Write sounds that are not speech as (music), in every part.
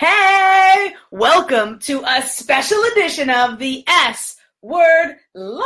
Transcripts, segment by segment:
Hey, welcome to a special edition of the S Word Live. (laughs)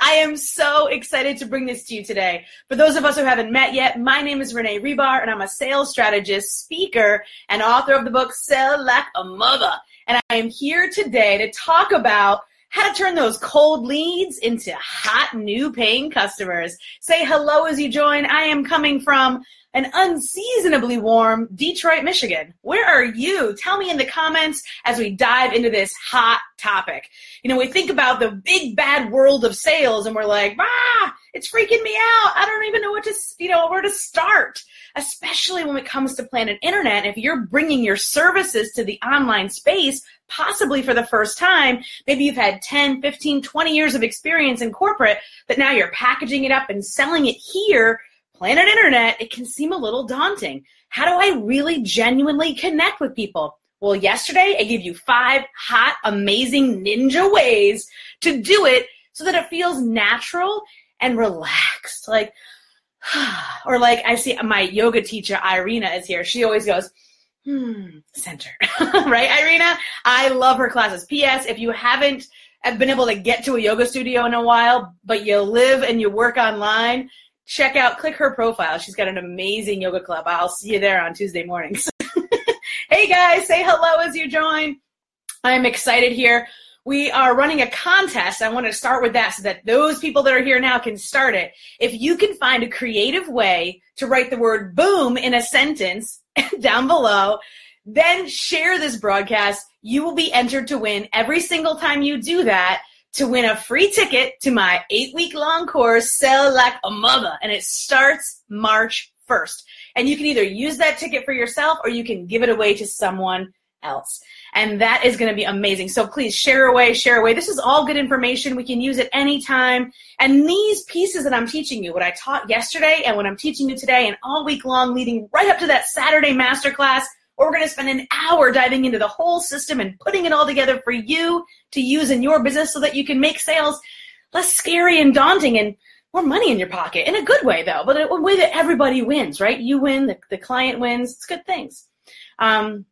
I am so excited to bring this to you today. For those of us who haven't met yet, my name is Renee Rebar, and I'm a sales strategist, speaker, and author of the book Sell Like a Mother. And I am here today to talk about how to turn those cold leads into hot new paying customers. Say hello as you join. I am coming from an unseasonably warm Detroit, Michigan. Where are you? Tell me in the comments as we dive into this hot topic. You know, we think about the big bad world of sales and we're like, ah, it's freaking me out. I don't even know what to, you know, where to start. Especially when it comes to Planet Internet. If you're bringing your services to the online space, possibly for the first time, maybe you've had 10, 15, 20 years of experience in corporate, but now you're packaging it up and selling it here planet internet, it can seem a little daunting. How do I really genuinely connect with people? Well, yesterday I gave you five hot, amazing ninja ways to do it so that it feels natural and relaxed. Like, (sighs) or like I see my yoga teacher, Irina, is here. She always goes, hmm, center. (laughs) right, Irina? I love her classes. P.S. If you haven't been able to get to a yoga studio in a while, but you live and you work online, check out, click her profile. She's got an amazing yoga club. I'll see you there on Tuesday mornings. (laughs) hey guys, say hello as you join. I'm excited here. We are running a contest. I want to start with that so that those people that are here now can start it. If you can find a creative way to write the word boom in a sentence (laughs) down below, then share this broadcast. You will be entered to win every single time you do that to win a free ticket to my eight week long course, Sell Like a Mother. And it starts March 1st. And you can either use that ticket for yourself or you can give it away to someone else. And that is going to be amazing. So please share away, share away. This is all good information. We can use it anytime. And these pieces that I'm teaching you, what I taught yesterday and what I'm teaching you today and all week long leading right up to that Saturday masterclass, where we're going to spend an hour diving into the whole system and putting it all together for you to use in your business so that you can make sales less scary and daunting and more money in your pocket in a good way though but a way that everybody wins right you win the, the client wins it's good things um,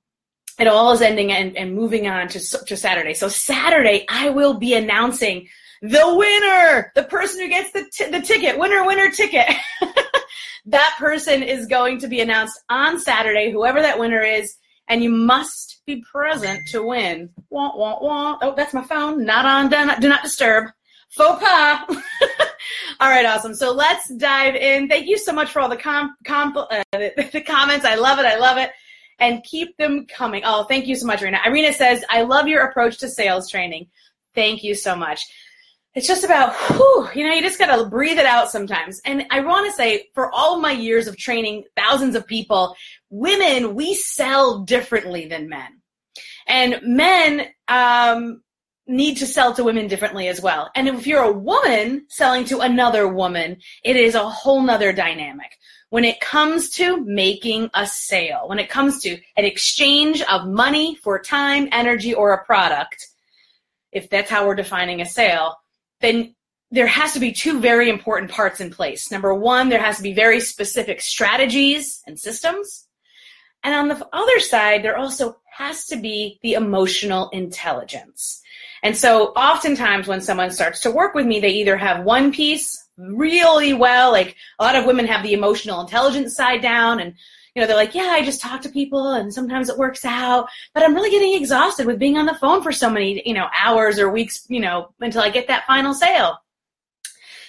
it all is ending and, and moving on to, to saturday so saturday i will be announcing the winner the person who gets the, t- the ticket winner winner ticket (laughs) that person is going to be announced on Saturday, whoever that winner is, and you must be present to win. Wah, wah, wah. Oh, that's my phone. Not on, do not, do not disturb. Faux pas. (laughs) all right, awesome. So let's dive in. Thank you so much for all the com, com uh, the, (laughs) the comments. I love it. I love it. And keep them coming. Oh, thank you so much, Irina. Irina says, I love your approach to sales training. Thank you so much it's just about, whew, you know, you just got to breathe it out sometimes. And I want to say, for all my years of training thousands of people, women, we sell differently than men. And men um, need to sell to women differently as well. And if you're a woman selling to another woman, it is a whole nother dynamic. When it comes to making a sale, when it comes to an exchange of money for time, energy, or a product, if that's how we're defining a sale, then there has to be two very important parts in place. Number one, there has to be very specific strategies and systems. And on the other side, there also has to be the emotional intelligence. And so oftentimes when someone starts to work with me, they either have one piece really well, like a lot of women have the emotional intelligence side down and you know, they're like, yeah, I just talk to people and sometimes it works out, but I'm really getting exhausted with being on the phone for so many, you know, hours or weeks, you know, until I get that final sale.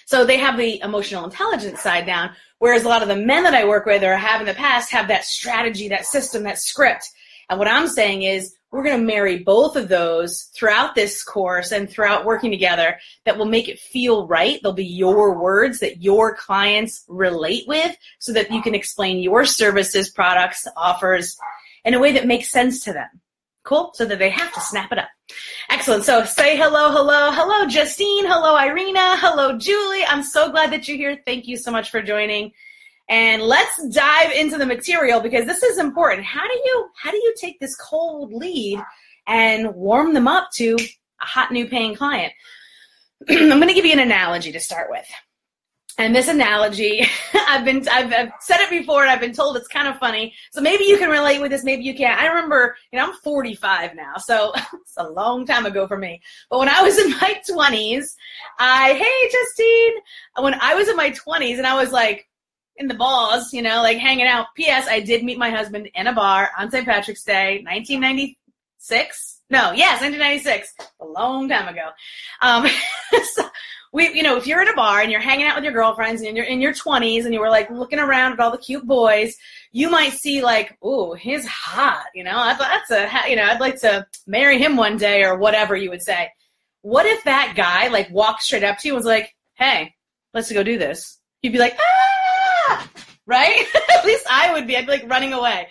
So they have the emotional intelligence side down, whereas a lot of the men that I work with or have in the past have that strategy, that system, that script. And what I'm saying is we're going to marry both of those throughout this course and throughout working together that will make it feel right. They'll be your words that your clients relate with so that you can explain your services, products, offers in a way that makes sense to them. Cool? So that they have to snap it up. Excellent. So say hello, hello, hello, Justine. Hello, Irina. Hello, Julie. I'm so glad that you're here. Thank you so much for joining and let's dive into the material because this is important. How do you how do you take this cold lead and warm them up to a hot new paying client? (clears throat) I'm going to give you an analogy to start with. And this analogy, (laughs) I've been, I've, I've, said it before and I've been told it's kind of funny. So maybe you can relate with this, maybe you can't. I remember, you know, I'm 45 now, so (laughs) it's a long time ago for me. But when I was (laughs) in my 20s, I, hey, Justine, when I was in my 20s and I was like, in the balls, you know, like hanging out. P.S. I did meet my husband in a bar on St. Patrick's Day, 1996. No, yes, 1996, a long time ago. Um, (laughs) so, we, you know, if you're in a bar and you're hanging out with your girlfriends and you're in your 20s and you were like looking around at all the cute boys, you might see like, oh, he's hot. You know, I'd, that's a, you know, I'd like to marry him one day or whatever you would say. What if that guy like walked straight up to you and was like, hey, let's go do this? You'd be like, ah, (laughs) right? (laughs) At least I would be. I'd be like running away.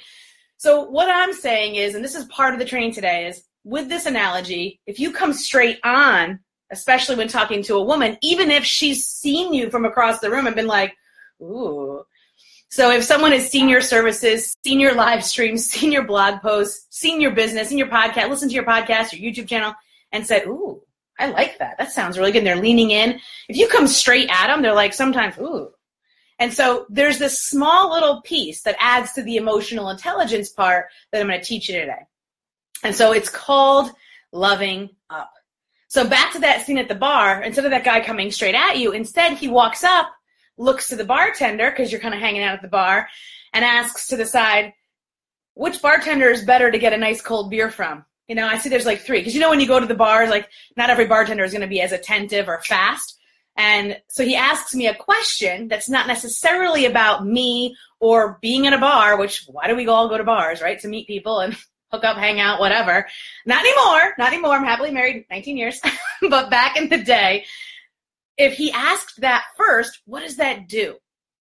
So what I'm saying is, and this is part of the training today, is with this analogy, if you come straight on especially when talking to a woman, even if she's seen you from across the room and been like, ooh. So if someone has seen your services, seen your live streams, (laughs) seen your blog posts, seen your business, seen your podcast, listened to your podcast, your YouTube channel, and said, ooh, I like that. That sounds really good. And they're leaning in. If you come straight at them, they're like sometimes, ooh. And so there's this small little piece that adds to the emotional intelligence part that I'm going to teach you today. And so it's called loving up. So back to that scene at the bar, instead of that guy coming straight at you, instead he walks up, looks to the bartender, because you're kind of hanging out at the bar, and asks to the side, which bartender is better to get a nice cold beer from? You know, I see there's like three. Because you know when you go to the bars, like not every bartender is going to be as attentive or fast. And so he asks me a question that's not necessarily about me or being in a bar, which why do we all go to bars, right? To meet people and (laughs) hook up, hang out, whatever. Not anymore. Not anymore. I'm happily married 19 years. (laughs) but back in the day, if he asked that first, what does that do?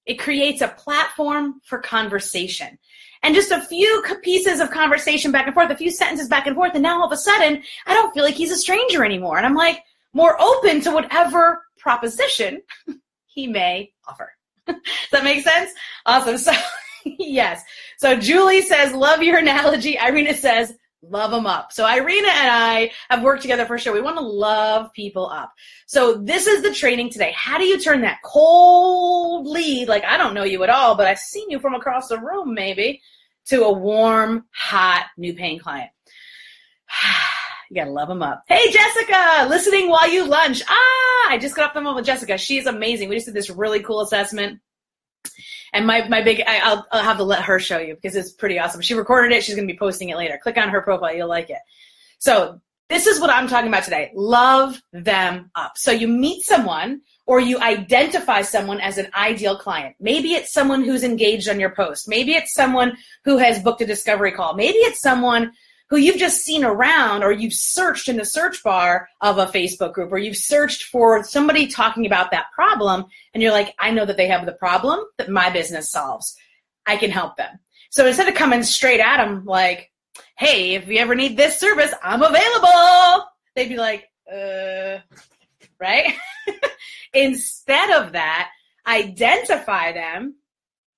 It creates a platform for conversation. And just a few pieces of conversation back and forth, a few sentences back and forth, and now all of a sudden, I don't feel like he's a stranger anymore. And I'm like more open to whatever proposition he may offer. Does that make sense? Awesome. So (laughs) yes. So Julie says, love your analogy. Irina says, love them up. So Irina and I have worked together for sure. We want to love people up. So this is the training today. How do you turn that cold lead, like I don't know you at all, but I've seen you from across the room maybe, to a warm, hot, new paying client? (sighs) You gotta love them up. Hey, Jessica, listening while you lunch. Ah, I just got off the phone with Jessica. She's amazing. We just did this really cool assessment and my, my big, I, will I'll have to let her show you because it's pretty awesome. She recorded it. She's going to be posting it later. Click on her profile. You'll like it. So this is what I'm talking about today. Love them up. So you meet someone or you identify someone as an ideal client. Maybe it's someone who's engaged on your post. Maybe it's someone who has booked a discovery call. Maybe it's someone who you've just seen around or you've searched in the search bar of a Facebook group or you've searched for somebody talking about that problem and you're like, I know that they have the problem that my business solves. I can help them. So instead of coming straight at them like, hey, if you ever need this service, I'm available, they'd be like, uh, right? (laughs) instead of that, identify them,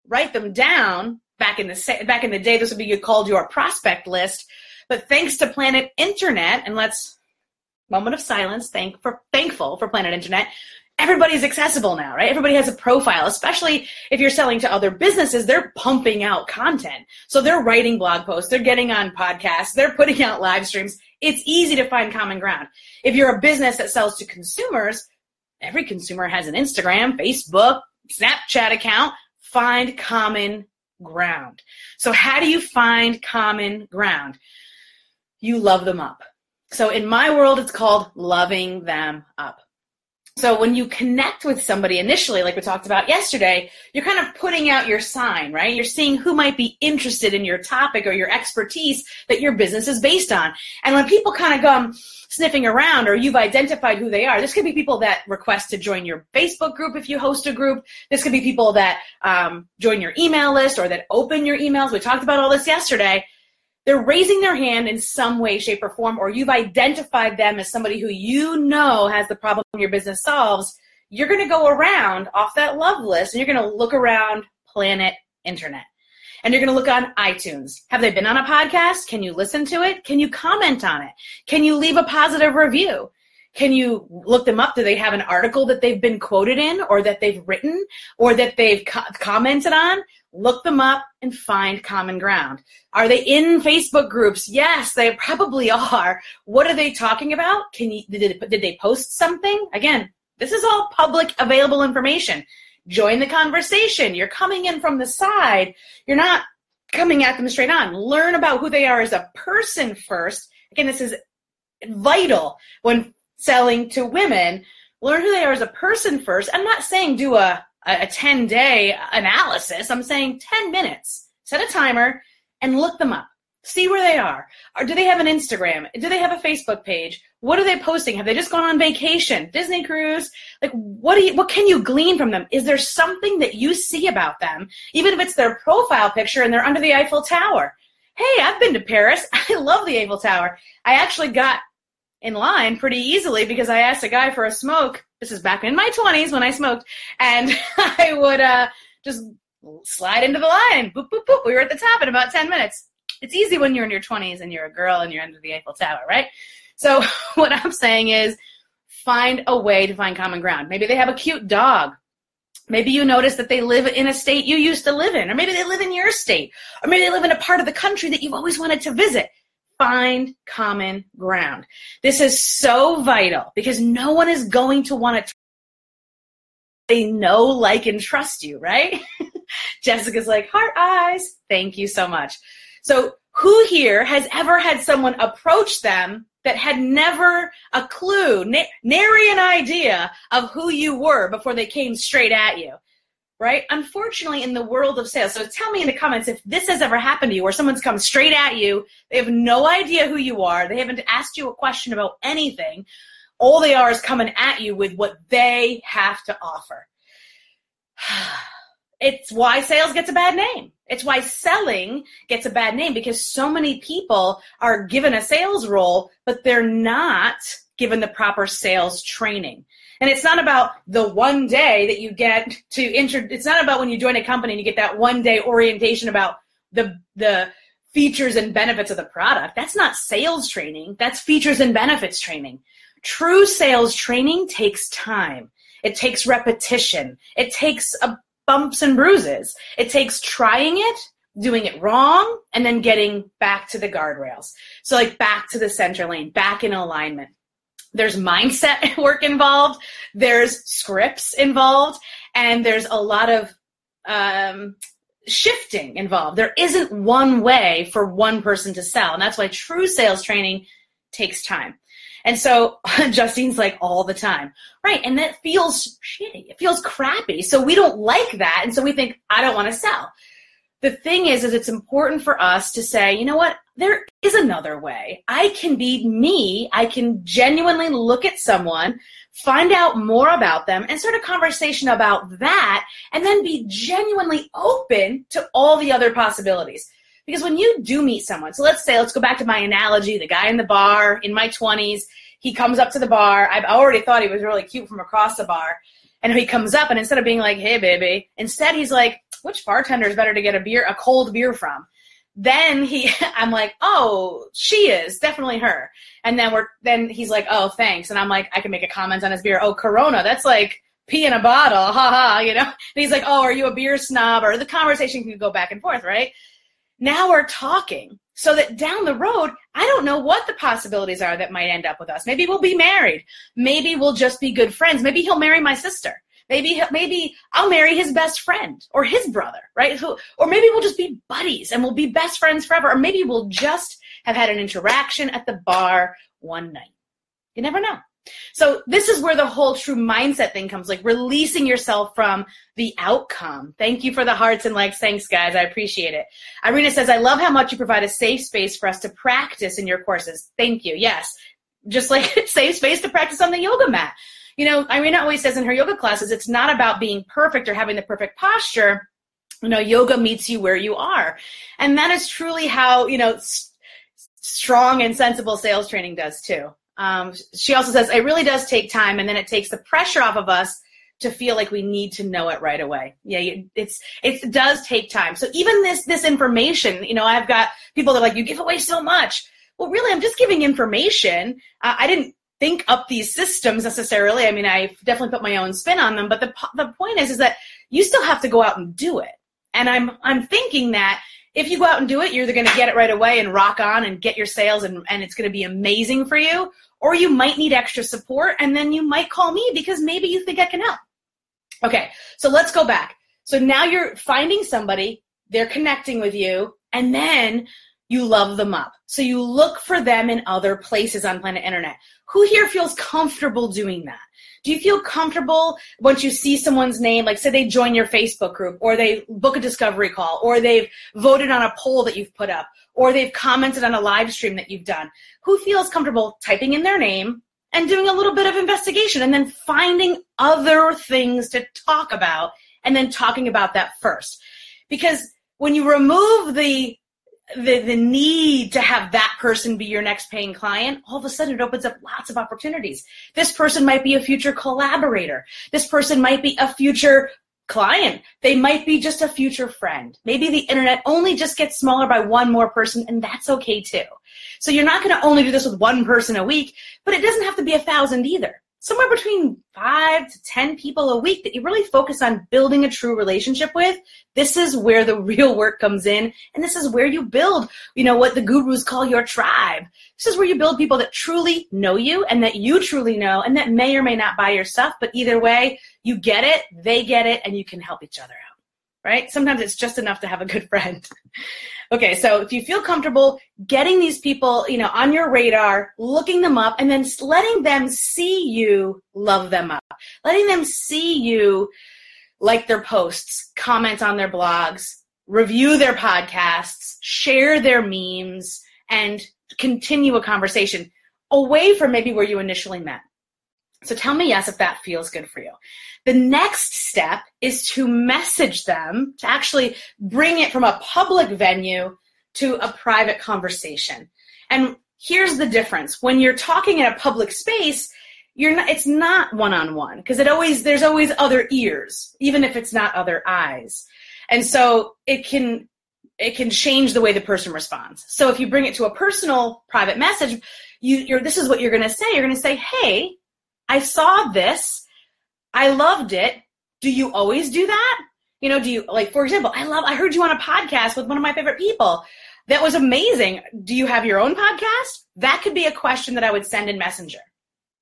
write them down. Back in the back in the day, this would be called your prospect list but thanks to Planet Internet, and let's moment of silence, thank for thankful for Planet Internet. Everybody's accessible now, right? Everybody has a profile, especially if you're selling to other businesses, they're pumping out content. So they're writing blog posts, they're getting on podcasts, they're putting out live streams. It's easy to find common ground. If you're a business that sells to consumers, every consumer has an Instagram, Facebook, Snapchat account. Find common ground. So how do you find common ground? You love them up. So in my world, it's called loving them up. So when you connect with somebody initially, like we talked about yesterday, you're kind of putting out your sign, right? You're seeing who might be interested in your topic or your expertise that your business is based on. And when people kind of come sniffing around or you've identified who they are, this could be people that request to join your Facebook group if you host a group. This could be people that um, join your email list or that open your emails. We talked about all this yesterday they're raising their hand in some way, shape, or form, or you've identified them as somebody who you know has the problem your business solves, you're going to go around off that love list and you're going to look around planet internet. And you're going to look on iTunes. Have they been on a podcast? Can you listen to it? Can you comment on it? Can you leave a positive review? Can you look them up? Do they have an article that they've been quoted in or that they've written or that they've co- commented on? Look them up and find common ground. Are they in Facebook groups? Yes, they probably are. What are they talking about? Can you, did, did they post something? Again, this is all public available information. Join the conversation. You're coming in from the side. You're not coming at them straight on. Learn about who they are as a person first. Again, this is vital when selling to women. Learn who they are as a person first. I'm not saying do a, a 10 day analysis. I'm saying 10 minutes. Set a timer and look them up. See where they are. Or do they have an Instagram? Do they have a Facebook page? What are they posting? Have they just gone on vacation? Disney cruise? Like what do you what can you glean from them? Is there something that you see about them? Even if it's their profile picture and they're under the Eiffel Tower. Hey, I've been to Paris. (laughs) I love the Eiffel Tower. I actually got in line pretty easily because I asked a guy for a smoke. This is back in my 20s when I smoked and (laughs) I would uh just slide into the line. Boop boop boop. We were at the top in about 10 minutes it's easy when you're in your 20s and you're a girl and you're under the Eiffel Tower, right? So (laughs) what I'm saying is find a way to find common ground. Maybe they have a cute dog. Maybe you notice that they live in a state you used to live in, or maybe they live in your state, or maybe they live in a part of the country that you've always wanted to visit. Find common ground. This is so vital because no one is going to want to. They know, like, and trust you, right? (laughs) Jessica's like, heart eyes. Thank you so much. So who here has ever had someone approach them that had never a clue, na- nary an idea of who you were before they came straight at you? Right? Unfortunately, in the world of sales, so tell me in the comments if this has ever happened to you where someone's come straight at you, they have no idea who you are, they haven't asked you a question about anything. All they are is coming at you with what they have to offer. (sighs) It's why sales gets a bad name. It's why selling gets a bad name because so many people are given a sales role, but they're not given the proper sales training. And it's not about the one day that you get to intro. It's not about when you join a company and you get that one day orientation about the the features and benefits of the product. That's not sales training. That's features and benefits training. True sales training takes time. It takes repetition. It takes a bumps and bruises. It takes trying it, doing it wrong, and then getting back to the guardrails. So, like, back to the center lane, back in alignment. There's mindset (laughs) work involved, there's scripts involved, and there's a lot of um, shifting involved. There isn't one way for one person to sell. And that's why true sales training takes time. And so (laughs) Justine's like all the time. Right. And that feels shitty. It feels crappy. So we don't like that. And so we think, I don't want to sell. The thing is, is it's important for us to say, you know what? There is another way. I can be me. I can genuinely look at someone, find out more about them and start a conversation about that and then be genuinely open to all the other possibilities. Because when you do meet someone, so let's say, let's go back to my analogy, the guy in the bar in my 20s, he comes up to the bar. I've already thought he was really cute from across the bar. And he comes up and instead of being like, hey, baby, instead he's like, which bartender is better to get a beer, a cold beer from? Then he, (laughs) I'm like, oh, she is definitely her. And then we're, then he's like, oh, thanks. And I'm like, I can make a comment on his beer. Oh, Corona. That's like pee in a bottle. (laughs) Ha ha. You know, and he's like, oh, are you a beer snob? Or the conversation can go back and forth, right? now we're talking so that down the road, I don't know what the possibilities are that might end up with us. Maybe we'll be married. Maybe we'll just be good friends. Maybe he'll marry my sister. Maybe maybe I'll marry his best friend or his brother, right? Or maybe we'll just be buddies and we'll be best friends forever. Or maybe we'll just have had an interaction at the bar one night. You never know. So this is where the whole true mindset thing comes, like releasing yourself from the outcome. Thank you for the hearts and likes. Thanks, guys. I appreciate it. Irina says, I love how much you provide a safe space for us to practice in your courses. Thank you. Yes. Just like (laughs) safe space to practice on the yoga mat. You know, Irina always says in her yoga classes, it's not about being perfect or having the perfect posture. You know, yoga meets you where you are. And that is truly how, you know, strong and sensible sales training does too. Um, she also says it really does take time, and then it takes the pressure off of us to feel like we need to know it right away. Yeah, it's it does take time. So even this this information, you know, I've got people that are like, you give away so much. Well, really, I'm just giving information. Uh, I didn't think up these systems necessarily. I mean, I definitely put my own spin on them, but the the point is is that you still have to go out and do it. And I'm I'm thinking that if you go out and do it, you're either going to get it right away and rock on and get your sales and, and it's going to be amazing for you, or you might need extra support and then you might call me because maybe you think I can help. Okay, so let's go back. So now you're finding somebody, they're connecting with you, and then you love them up. So you look for them in other places on planet internet. Who here feels comfortable doing that? Do you feel comfortable once you see someone's name, like say they join your Facebook group or they book a discovery call or they've voted on a poll that you've put up or they've commented on a live stream that you've done? Who feels comfortable typing in their name and doing a little bit of investigation and then finding other things to talk about and then talking about that first? Because when you remove the the, the need to have that person be your next paying client, all of a sudden it opens up lots of opportunities. This person might be a future collaborator. This person might be a future client. They might be just a future friend. Maybe the internet only just gets smaller by one more person and that's okay too. So you're not going to only do this with one person a week, but it doesn't have to be a thousand either somewhere between five to 10 people a week that you really focus on building a true relationship with. This is where the (laughs) real work comes in. And this is where you build, you know, what the gurus call your tribe. This is where you build people that truly know you and that you truly know and that may or may not buy your stuff. But either way, you get it, they get it, and you can help each other out, right? Sometimes it's just enough to have a good (laughs) friend. Okay, so if you feel comfortable getting these people, you know, on your radar, looking them up, and then letting them see you love them up, letting them see you like their posts, comment on their blogs, review their podcasts, share their memes, and continue a conversation away from maybe where you initially met. So tell me yes if that feels good for you. The next step is to message them, to actually bring it from a public venue to a private conversation. And here's the difference. When you're talking in a public space, you're not, it's not one-on-one because it always, there's always other ears, even if it's not other eyes. And so it can, it can change the way the person responds. So if you bring it to a personal private message, you, you're, this is what you're going to say. You're going to say, Hey, I saw this. I loved it. Do you always do that? You know, do you like, for example, I love, I heard you on a podcast with one of my favorite people. That was amazing. Do you have your own podcast? That could be a question that I would send in Messenger.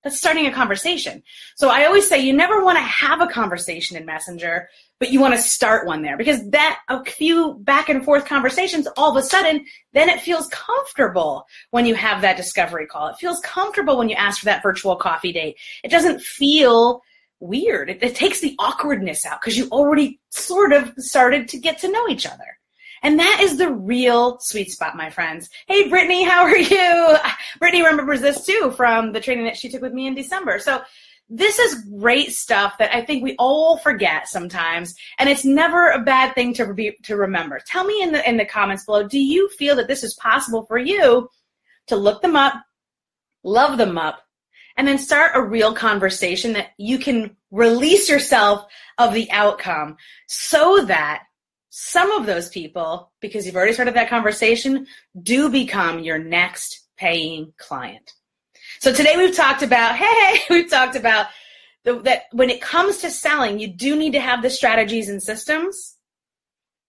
That's starting a conversation. So I always say you never want to have a conversation in Messenger, but you want to start one there because that a few back and forth conversations, all of a sudden, then it feels comfortable when you have that discovery call. It feels comfortable when you ask for that virtual coffee date. It doesn't feel weird. It, it takes the awkwardness out because you already sort of started to get to know each other. And that is the real sweet spot, my friends. Hey, Brittany, how are you? (laughs) Brittany remembers this too from the training that she took with me in December. So this is great stuff that I think we all forget sometimes, and it's never a bad thing to be to remember. Tell me in the in the comments below. Do you feel that this is possible for you to look them up, love them up, and then start a real conversation that you can release yourself of the outcome so that some of those people, because you've already started that conversation, do become your next paying client. So today we've talked about, (laughs) hey, we've talked about the, that when it comes to selling, you do need to have the strategies and systems,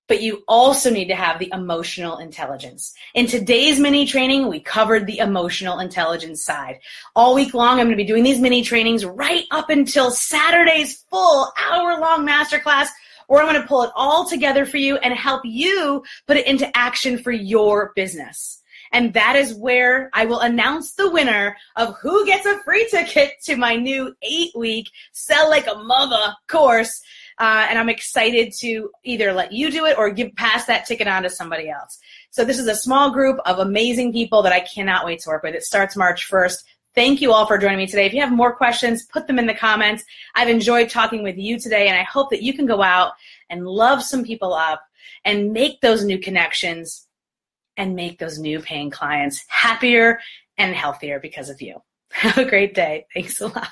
but you also need to have the emotional intelligence. In today's mini training, we covered the emotional intelligence side. All week long, I'm going to be doing these mini trainings right up until Saturday's full hour long masterclass or I'm going to pull it all together for you and help you put it into action for your business. And that is where I will announce the winner of who gets a free ticket to my new eight week Sell Like a Mother course. Uh, and I'm excited to either let you do it or give pass that ticket on to somebody else. So this is a small group of amazing people that I cannot wait to work with. It starts March 1st. Thank you all for joining me today. If you have more questions, put them in the comments. I've enjoyed talking with you today, and I hope that you can go out and love some people up and make those new connections and make those new paying clients happier and healthier because of you. (laughs) Have a great day. Thanks a lot.